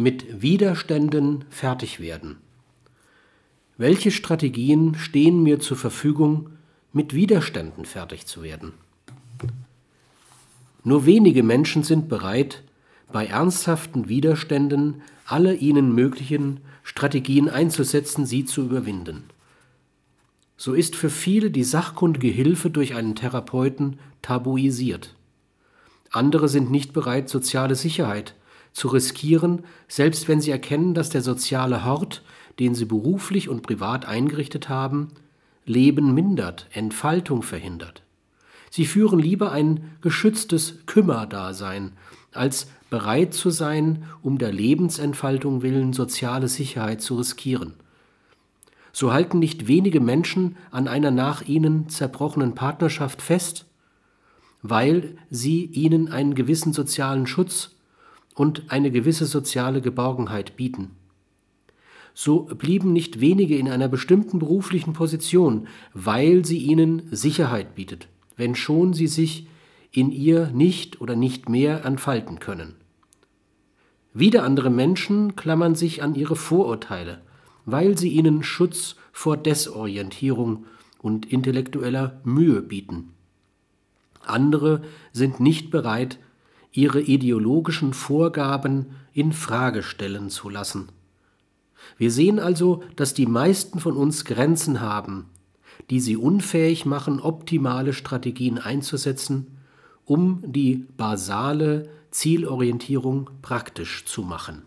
Mit Widerständen fertig werden. Welche Strategien stehen mir zur Verfügung, mit Widerständen fertig zu werden? Nur wenige Menschen sind bereit, bei ernsthaften Widerständen alle ihnen möglichen Strategien einzusetzen, sie zu überwinden. So ist für viele die sachkundige Hilfe durch einen Therapeuten tabuisiert. Andere sind nicht bereit, soziale Sicherheit zu riskieren, selbst wenn sie erkennen, dass der soziale Hort, den sie beruflich und privat eingerichtet haben, Leben mindert, Entfaltung verhindert. Sie führen lieber ein geschütztes Kümmerdasein, als bereit zu sein, um der Lebensentfaltung willen soziale Sicherheit zu riskieren. So halten nicht wenige Menschen an einer nach ihnen zerbrochenen Partnerschaft fest, weil sie ihnen einen gewissen sozialen Schutz und eine gewisse soziale Geborgenheit bieten. So blieben nicht wenige in einer bestimmten beruflichen Position, weil sie ihnen Sicherheit bietet, wenn schon sie sich in ihr nicht oder nicht mehr entfalten können. Wieder andere Menschen klammern sich an ihre Vorurteile, weil sie ihnen Schutz vor Desorientierung und intellektueller Mühe bieten. Andere sind nicht bereit, ihre ideologischen Vorgaben in Frage stellen zu lassen. Wir sehen also, dass die meisten von uns Grenzen haben, die sie unfähig machen, optimale Strategien einzusetzen, um die basale Zielorientierung praktisch zu machen.